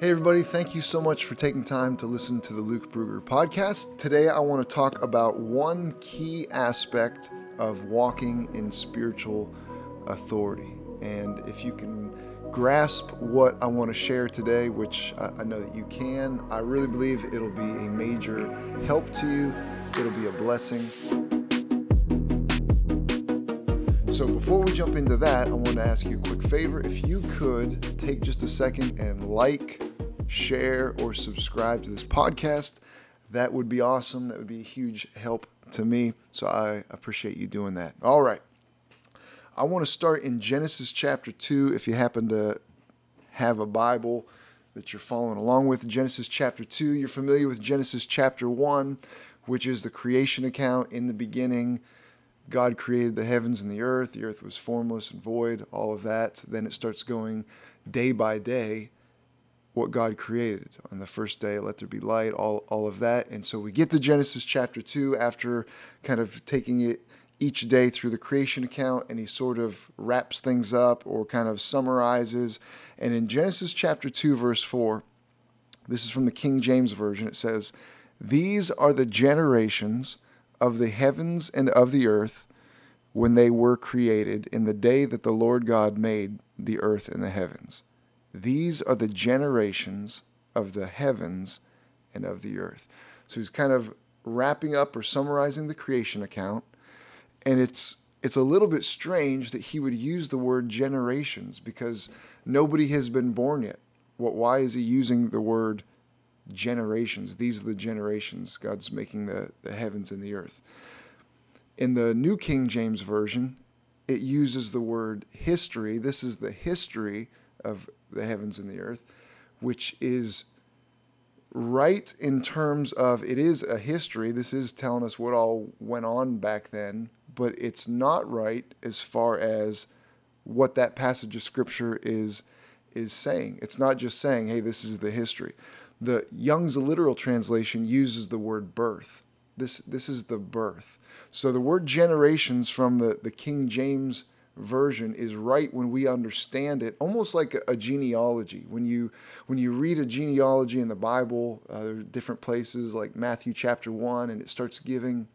Hey, everybody, thank you so much for taking time to listen to the Luke Brugger podcast. Today, I want to talk about one key aspect of walking in spiritual authority. And if you can grasp what I want to share today, which I know that you can, I really believe it'll be a major help to you, it'll be a blessing. So, before we jump into that, I want to ask you a quick favor. If you could take just a second and like, share, or subscribe to this podcast, that would be awesome. That would be a huge help to me. So, I appreciate you doing that. All right. I want to start in Genesis chapter 2. If you happen to have a Bible that you're following along with, Genesis chapter 2, you're familiar with Genesis chapter 1, which is the creation account. In the beginning, God created the heavens and the earth. The earth was formless and void, all of that. Then it starts going day by day what God created. On the first day, let there be light, all, all of that. And so we get to Genesis chapter 2 after kind of taking it each day through the creation account and he sort of wraps things up or kind of summarizes. And in Genesis chapter 2, verse 4, this is from the King James Version, it says, These are the generations of the heavens and of the earth when they were created in the day that the Lord God made the earth and the heavens. These are the generations of the heavens and of the earth. So he's kind of wrapping up or summarizing the creation account and it's it's a little bit strange that he would use the word generations because nobody has been born yet. What why is he using the word generations? These are the generations God's making the, the heavens and the earth. In the New King James Version, it uses the word history. This is the history of the heavens and the earth, which is right in terms of it is a history. This is telling us what all went on back then, but it's not right as far as what that passage of scripture is is saying. It's not just saying, "Hey, this is the history." The Young's literal translation uses the word birth. This this is the birth. So the word generations from the, the King James version is right when we understand it almost like a, a, genealogy when you when you read a genealogy in the bible uh, there are different places like matthew chapter 1 and it starts giving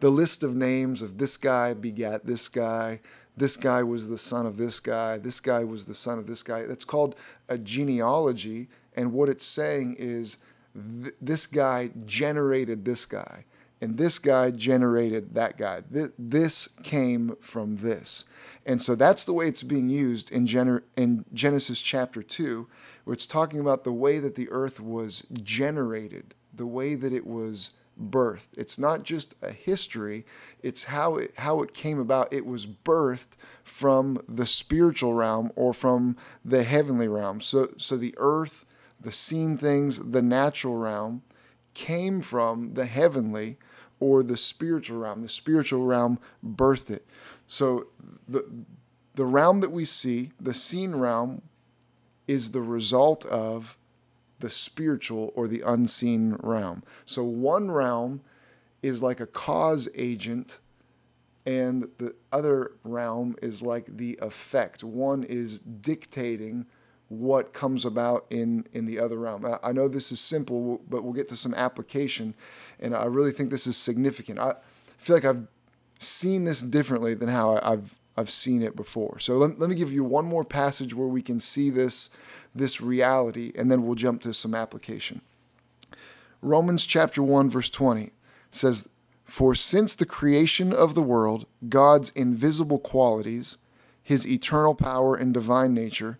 the list of names of this guy begat this guy, this guy was the son of this guy, this guy was the son of this guy. That's called a genealogy. And what it's saying is th- this guy generated this guy, and this guy generated that guy. Th- this came from this. And so that's the way it's being used in, Gen- in Genesis chapter 2, where it's talking about the way that the earth was generated, the way that it was birthed. It's not just a history, it's how it, how it came about. It was birthed from the spiritual realm or from the heavenly realm. So, so the earth, the seen things, the natural realm came from the heavenly or the spiritual realm. The spiritual realm birthed it. So the, the realm that we see, the seen realm, is the result of the spiritual or the unseen realm. So one realm is like a cause agent, and the other realm is like the effect. One is dictating what comes about in, in the other realm. I know this is simple, but we'll get to some application, and I really think this is significant. I feel like I've seen this differently than how I've I've seen it before. So let, let me give you one more passage where we can see this this reality, and then we'll jump to some application. Romans chapter 1, verse 20 says, For since the creation of the world, God's invisible qualities, his eternal power and divine nature,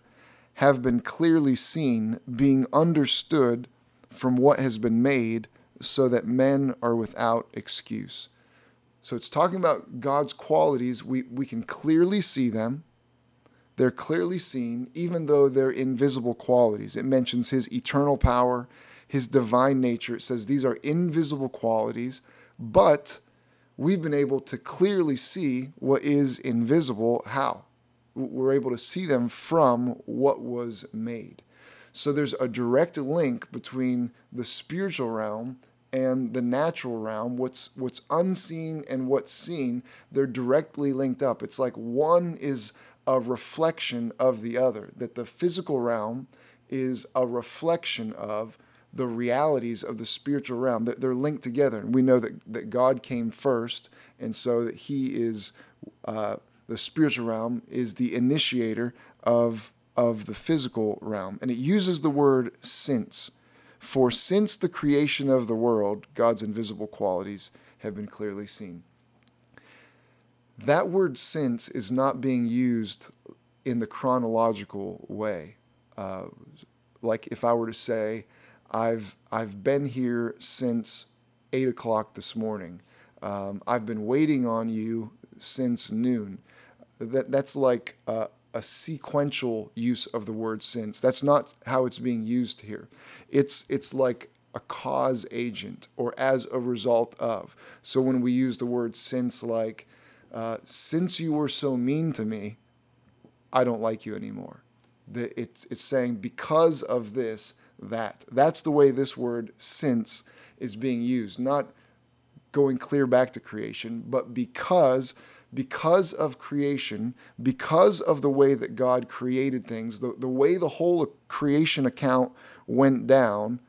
have been clearly seen, being understood from what has been made, so that men are without excuse. So it's talking about God's qualities. We, we can clearly see them. They're clearly seen, even though they're invisible qualities. It mentions his eternal power, his divine nature. It says these are invisible qualities, but we've been able to clearly see what is invisible. How? We're able to see them from what was made. So there's a direct link between the spiritual realm and the natural realm, what's what's unseen and what's seen, they're directly linked up. It's like one is a reflection of the other, that the physical realm is a reflection of the realities of the spiritual realm. They're linked together. And we know that, that God came first, and so that He is uh, the spiritual realm, is the initiator of, of the physical realm. And it uses the word since. For since the creation of the world, God's invisible qualities have been clearly seen. That word since is not being used in the chronological way. Uh, like if I were to say, I've I've been here since eight o'clock this morning. Um, I've been waiting on you since noon. That that's like a, a sequential use of the word since. That's not how it's being used here. It's it's like a cause agent or as a result of. So when we use the word since, like uh, since you were so mean to me, I don't like you anymore. The, it's it's saying because of this that. That's the way this word since is being used, not going clear back to creation, but because because of creation, because of the way that God created things, the, the way the whole creation account went down,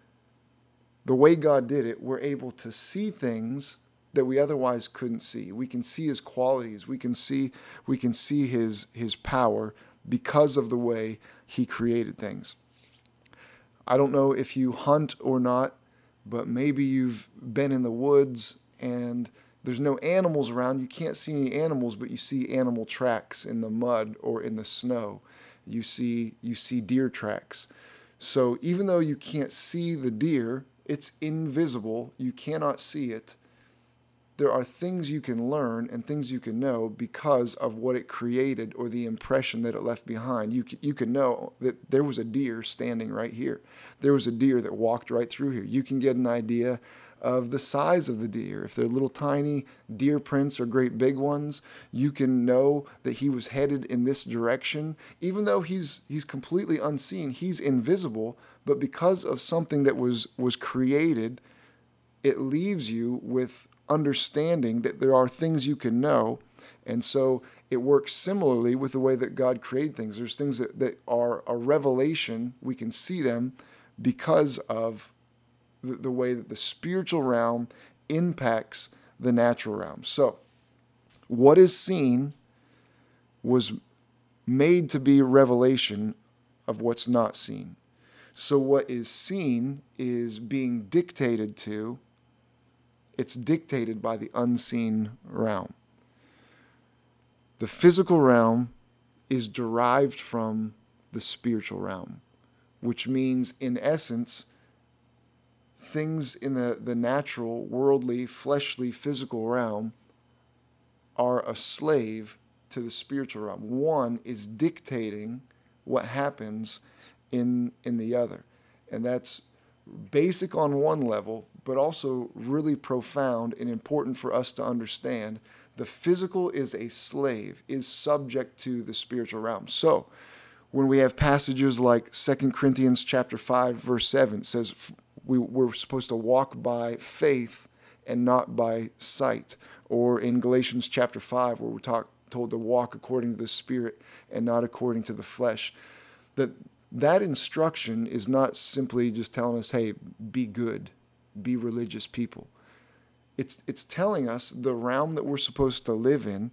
the way God did it, we're able to see things that we otherwise couldn't see. We can see his qualities, we can see we can see his his power because of the way he created things. I don't know if you hunt or not, but maybe you've been in the woods and there's no animals around. You can't see any animals, but you see animal tracks in the mud or in the snow. You see you see deer tracks. So even though you can't see the deer, it's invisible. You cannot see it there are things you can learn and things you can know because of what it created or the impression that it left behind. You, you can know that there was a deer standing right here. There was a deer that walked right through here. You can get an idea of the size of the deer. If they're little tiny deer prints or great big ones, you can know that he was headed in this direction. Even though he's he's completely unseen, he's invisible, but because of something that was was created, it leaves you with understanding that there are things you can know. And so it works similarly with the way that God created things. There's things that, that are a revelation, we can see them because of the, the way that the spiritual realm impacts the natural realm. So, what is seen was made to be revelation of what's not seen. So, what is seen is being dictated to it's dictated by the unseen realm. The physical realm is derived from the spiritual realm, which means, in essence, things in the, the natural, worldly, fleshly, physical realm are a slave to the spiritual realm. One is dictating what happens in, in the other. And that's basic on one level, but also really profound and important for us to understand. The physical is a slave, is subject to the spiritual realm. So, when we have passages like 2 Corinthians chapter 5 verse 7 says we, we're supposed to walk by faith and not by sight or in Galatians chapter 5 where we're talk, told to walk according to the spirit and not according to the flesh that that instruction is not simply just telling us hey be good be religious people. It's, it's telling us the realm that we're supposed to live in,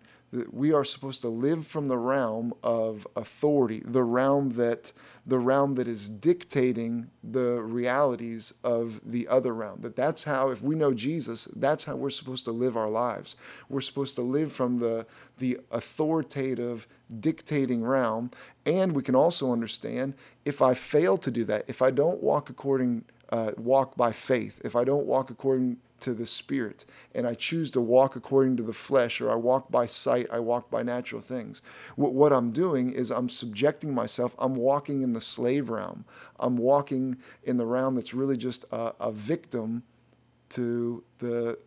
we are supposed to live from the realm of authority, the realm that the realm that is dictating the realities of the other realm. That that's how if we know Jesus, that's how we're supposed to live our lives. We're supposed to live from the the authoritative dictating realm, and we can also understand if I fail to do that, if I don't walk according uh, walk by faith, if I don't walk according to the Spirit, and I choose to walk according to the flesh, or I walk by sight, I walk by natural things, what, what I'm doing is I'm subjecting myself, I'm walking in the slave realm. I'm walking in the realm that's really just a, a victim to the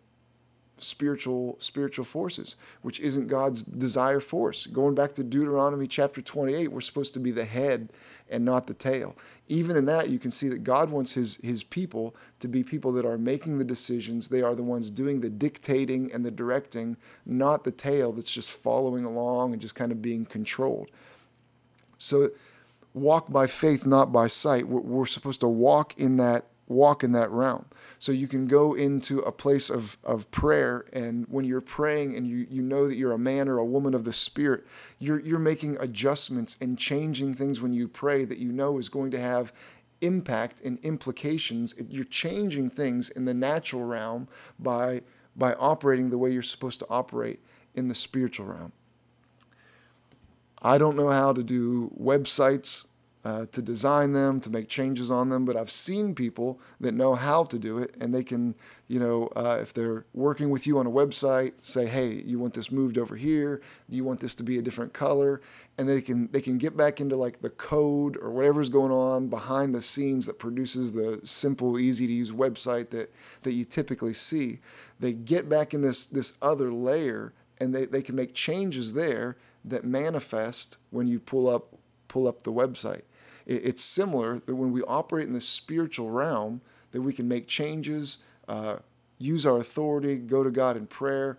spiritual spiritual forces, which isn't God's desire force. Going back to Deuteronomy chapter 28, we're supposed to be the head and not the tail. Even in that, you can see that God wants his, his people to be people that are making the decisions. They are the ones doing the dictating and the directing, not the tail that's just following along and just kind of being controlled. So, walk by faith, not by sight. We're, we're supposed to walk in that walk in that realm. So you can go into a place of, of prayer, and when you're praying and you, you know that you're a man or a woman of the Spirit, you're, you're making adjustments and changing things when you pray that you know is going to have impact and implications. You're changing things in the natural realm by, by operating the way you're supposed to operate in the spiritual realm. I don't know how to do websites uh, to design them, to make changes on them, but I've seen people that know how to do it, and they can, you know, uh, if they're working with you on a website, say, "Hey, you want this moved over here? Do you want this to be a different color?" And they can they can get back into like the code or whatever's going on behind the scenes that produces the simple, easy to use website that that you typically see. They get back in this this other layer, and they, they can make changes there that manifest when you pull up pull up the website it's similar that when we operate in the spiritual realm, that we can make changes, uh, use our authority, go to God in prayer,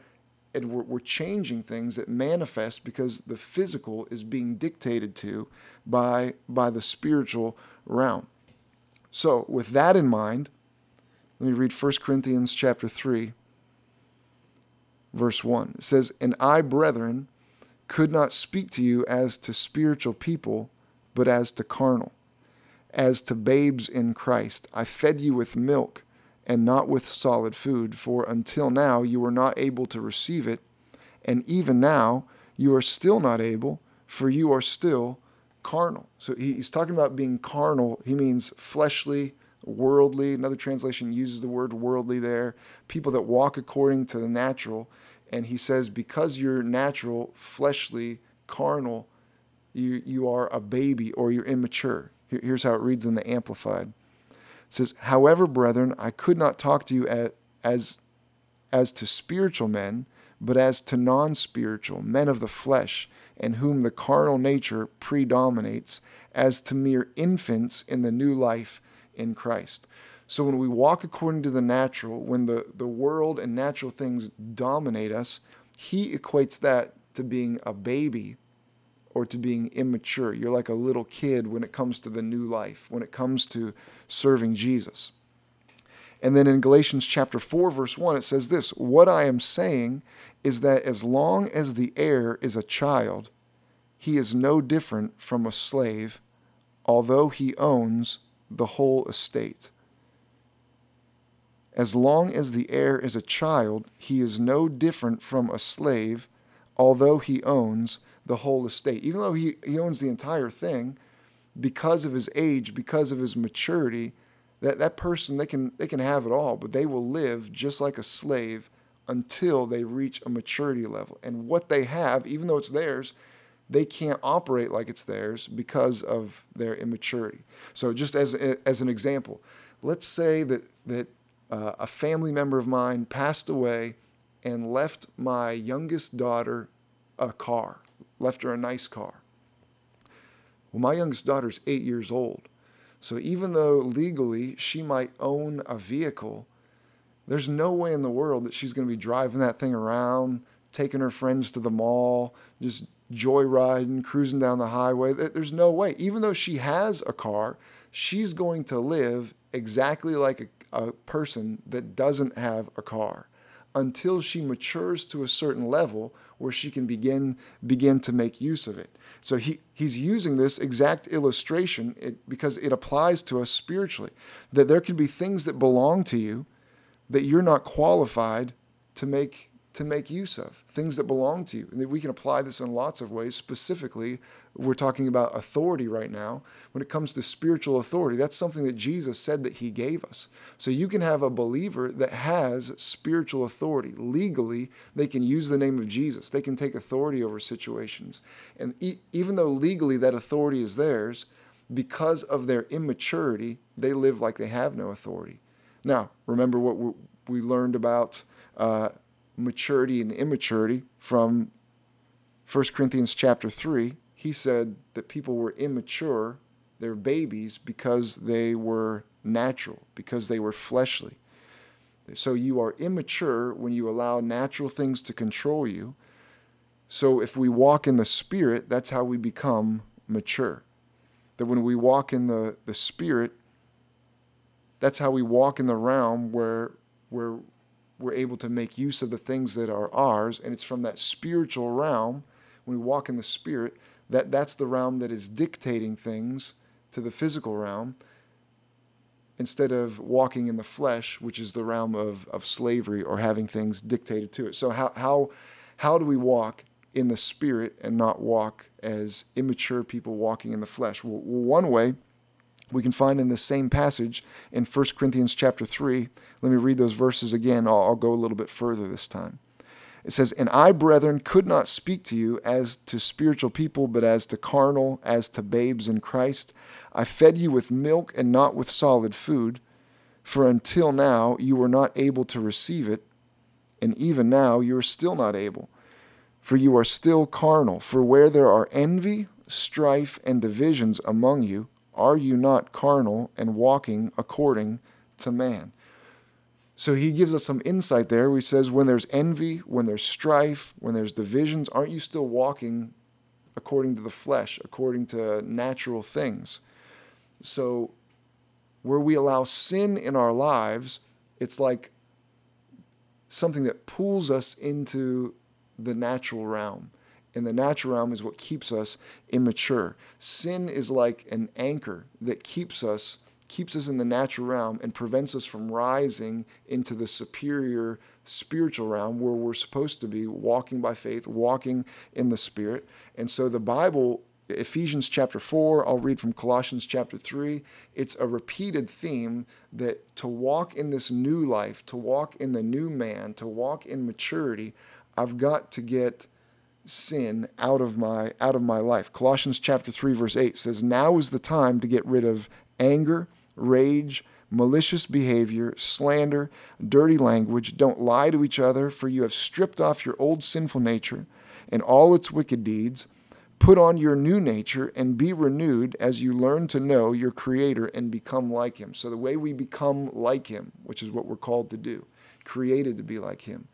and we're, we're changing things that manifest because the physical is being dictated to by by the spiritual realm. So, with that in mind, let me read 1 Corinthians chapter 3 verse 1. It says, "And I, brethren, could not speak to you as to spiritual people, but as to carnal, as to babes in Christ. I fed you with milk and not with solid food, for until now you were not able to receive it, and even now you are still not able, for you are still carnal. So he's talking about being carnal. He means fleshly, worldly. Another translation uses the word worldly there. People that walk according to the natural. And he says, because you're natural, fleshly, carnal, you, you are a baby or you're immature. Here, here's how it reads in the Amplified. It says, However, brethren, I could not talk to you as, as, as to spiritual men, but as to non spiritual, men of the flesh, in whom the carnal nature predominates, as to mere infants in the new life in Christ. So when we walk according to the natural, when the, the world and natural things dominate us, he equates that to being a baby or to being immature. You're like a little kid when it comes to the new life, when it comes to serving Jesus. And then in Galatians chapter 4 verse 1 it says this, "What I am saying is that as long as the heir is a child, he is no different from a slave, although he owns the whole estate." As long as the heir is a child, he is no different from a slave, although he owns the whole estate. Even though he, he owns the entire thing, because of his age, because of his maturity, that, that person they can they can have it all, but they will live just like a slave until they reach a maturity level. And what they have, even though it's theirs, they can't operate like it's theirs because of their immaturity. So just as as an example, let's say that that uh, a family member of mine passed away and left my youngest daughter a car left her a nice car. Well, my youngest daughter's eight years old. So even though legally she might own a vehicle, there's no way in the world that she's going to be driving that thing around, taking her friends to the mall, just joyriding, cruising down the highway. There's no way. Even though she has a car, she's going to live exactly like a, a person that doesn't have a car until she matures to a certain level where she can begin begin to make use of it. So he, he's using this exact illustration it, because it applies to us spiritually. That there can be things that belong to you that you're not qualified to make to make use of, things that belong to you. And we can apply this in lots of ways. Specifically, we're talking about authority right now. When it comes to spiritual authority, that's something that Jesus said that he gave us. So you can have a believer that has spiritual authority. Legally, they can use the name of Jesus, they can take authority over situations. And e- even though legally that authority is theirs, because of their immaturity, they live like they have no authority. Now, remember what we learned about. Uh, maturity and immaturity from 1 Corinthians chapter 3. He said that people were immature, they're babies, because they were natural, because they were fleshly. So you are immature when you allow natural things to control you. So if we walk in the Spirit, that's how we become mature. that when we walk in the, the spirit, that's how we walk in the realm where, where we're able to make use of the things that are ours. And it's from that spiritual realm, when we walk in the spirit, that that's the realm that is dictating things to the physical realm instead of walking in the flesh, which is the realm of, of slavery or having things dictated to it. So how how how do we walk in the spirit and not walk as immature people walking in the flesh? Well, one way we can find in the same passage in 1 Corinthians chapter 3. Let me read those verses again. I'll, I'll, go a little bit further this time. It says, And I, brethren, could not speak to you as to spiritual people, but as to carnal, as to babes in Christ. I fed you with milk and not with solid food, for until now you were not able to receive it, and even now you are still not able. For you are still carnal. For where there are envy, strife, and divisions among you, are you not carnal and walking according to man? So he gives us some insight there. He says, when there's envy, when there's strife, when there's divisions, aren't you still walking according to the flesh, according to natural things? So where we allow sin in our lives, it's like something that pulls us into the natural realm in the natural realm is what keeps us immature. Sin is like an anchor that keeps us keeps us in the natural realm and prevents us from rising into the superior spiritual realm where we're supposed to be walking by faith, walking in the spirit. And so the Bible Ephesians chapter 4, I'll read from Colossians chapter 3. It's a repeated theme that to walk in this new life, to walk in the new man, to walk in maturity, I've got to get sin out of my out of my life. Colossians chapter 3 verse 8 says, "Now is the time to get rid of anger, rage, malicious behavior, slander, dirty language. Don't lie to each other, for you have stripped off your old sinful nature and all its wicked deeds." Put on your new nature and be renewed as you learn to know your Creator and become like Him. So, the way we become like Him, which is what we're called to do, created to be like Him,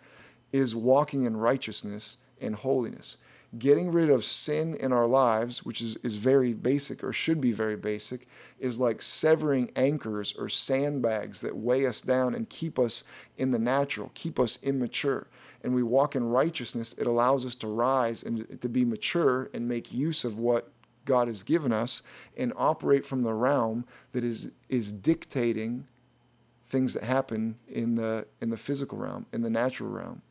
is walking in righteousness and holiness. Getting rid of sin in our lives, which is, is very basic or should be very basic, is like severing anchors or sandbags that weigh us down and keep us in the natural, keep us immature. And we walk in righteousness, it allows us to rise and to be mature and make use of what God has given us and operate from the realm that is, is dictating things that happen in the, in the physical realm, in the natural realm.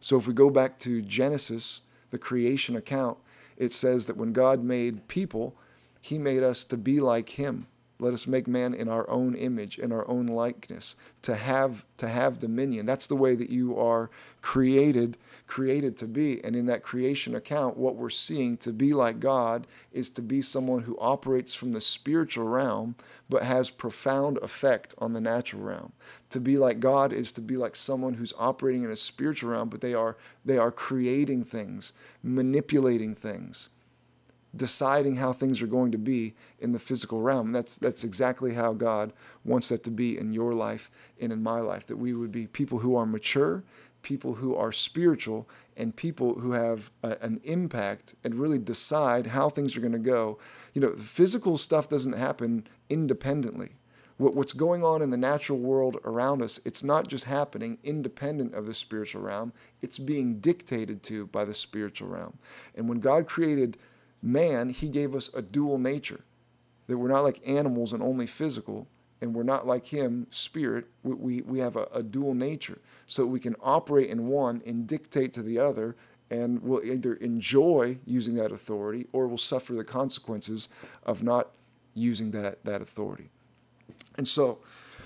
So if we go back to Genesis, the creation account, it says that when God made people, he made us to be like him. Let us make man in our own image, in our own likeness, to have to have dominion. That's the way that you are created created to be. And in that creation account, what we're seeing to be like God is to be someone who operates from the spiritual realm but has profound effect on the natural realm. To be like God is to be like someone who's operating in a spiritual realm, but they are they are creating things, manipulating things deciding how things are going to be in the physical realm. That's that's exactly how God wants that to be in your life and in my life. That we would be people who are mature, people who are spiritual, and people who have a, an impact and really decide how things are going to go. You know, physical stuff doesn't happen independently. What, what's going on in the natural world around us, it's not just happening independent of the spiritual realm, it's being dictated to by the spiritual realm. And when God created man, he gave us a dual nature. That we're not like animals and only physical, and we're not like him, spirit. We, we, we have a, a dual nature. So we can operate in one and dictate to the other, and we'll either enjoy using that authority or we'll suffer the consequences of not using that, that authority. And so,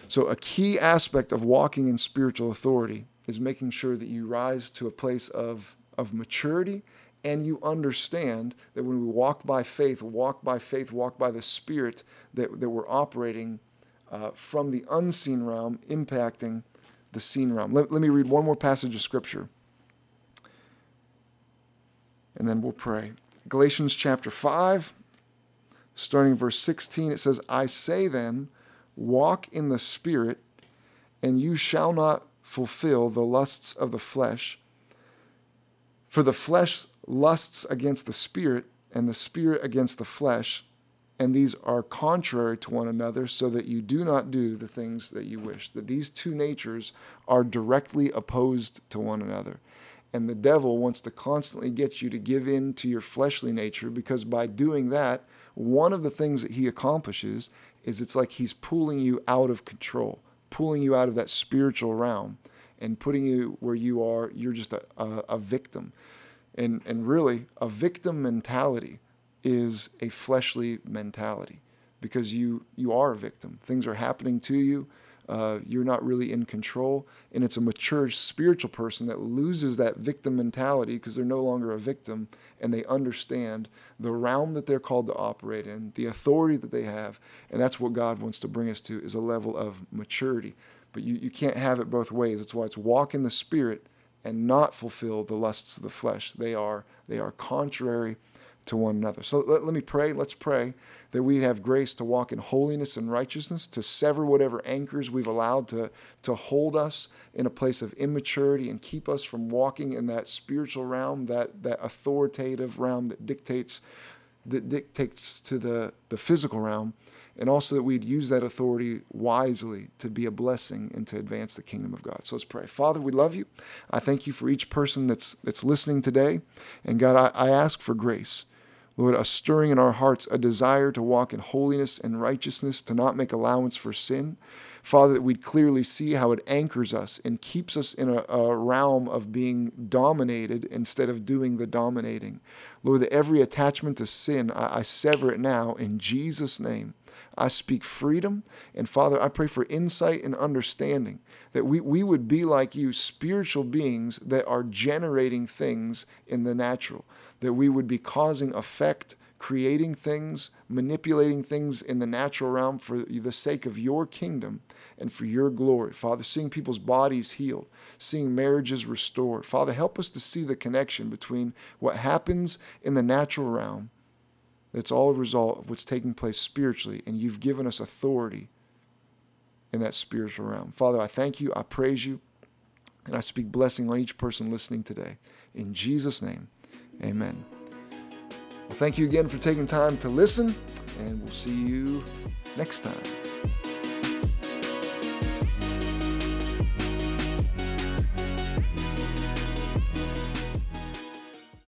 so a key aspect of walking in spiritual authority is making sure that you rise to a place of, of maturity and you understand that when we walk by faith, walk by faith, walk by the Spirit, that, that we're operating uh, from the unseen realm, impacting the seen realm. Let, let me read one more passage of Scripture, and then we'll pray. Galatians chapter 5, starting verse 16, it says, I say then, walk in the Spirit, and you shall not fulfill the lusts of the flesh. For the flesh lusts against the spirit, and the spirit against the flesh, and these are contrary to one another, so that you do not do the things that you wish. That these two natures are directly opposed to one another. And the devil wants to constantly get you to give in to your fleshly nature because by doing that, one of the things that he accomplishes is it's like he's pulling you out of control, pulling you out of that spiritual realm and putting you where you are, you're just a, a, a victim. And, and really, a victim mentality is a fleshly mentality because you you are a victim. Things are happening to you. Uh, you're not really in control, and it's a mature spiritual person that loses that victim mentality because they're no longer a victim and they understand the realm that they're called to operate in, the authority that they have, and that's what God wants to bring us to is a level of maturity. But you, you can't have it both ways. That's why it's walk in the spirit and not fulfill the lusts of the flesh. They are they are contrary to one another. So let, let me pray. Let's pray that we have grace to walk in holiness and righteousness, to sever whatever anchors we've allowed to, to hold us in a place of immaturity and keep us from walking in that spiritual realm, that, that authoritative realm that dictates that dictates to the, the physical realm, and also that we'd use that authority wisely to be a blessing and to advance the kingdom of God. So let's pray. Father, we love you. I thank you for each person that's that's listening today. And God, I, I ask for grace. Lord, a stirring in our hearts, a desire to walk in holiness and righteousness, to not make allowance for sin. Father, that we'd clearly see how it anchors us and keeps us in a, a, realm of being dominated instead of doing the dominating. Lord, that every attachment to sin, I, I sever it now in Jesus' name. I speak freedom. And Father, I pray for insight and understanding that we, we would be like you, spiritual beings that are generating things in the natural, that we would be causing effect, creating things, manipulating things in the natural realm for the sake of your kingdom and for your glory. Father, seeing people's bodies healed, seeing marriages restored. Father, help us to see the connection between what happens in the natural realm that's all a result of what's taking place spiritually, and you've given us authority in that spiritual realm. Father, I thank you, I praise you, and I speak blessing on each person listening today. In Jesus' name, amen. Well, thank you again for taking time to listen, and we'll see you next time.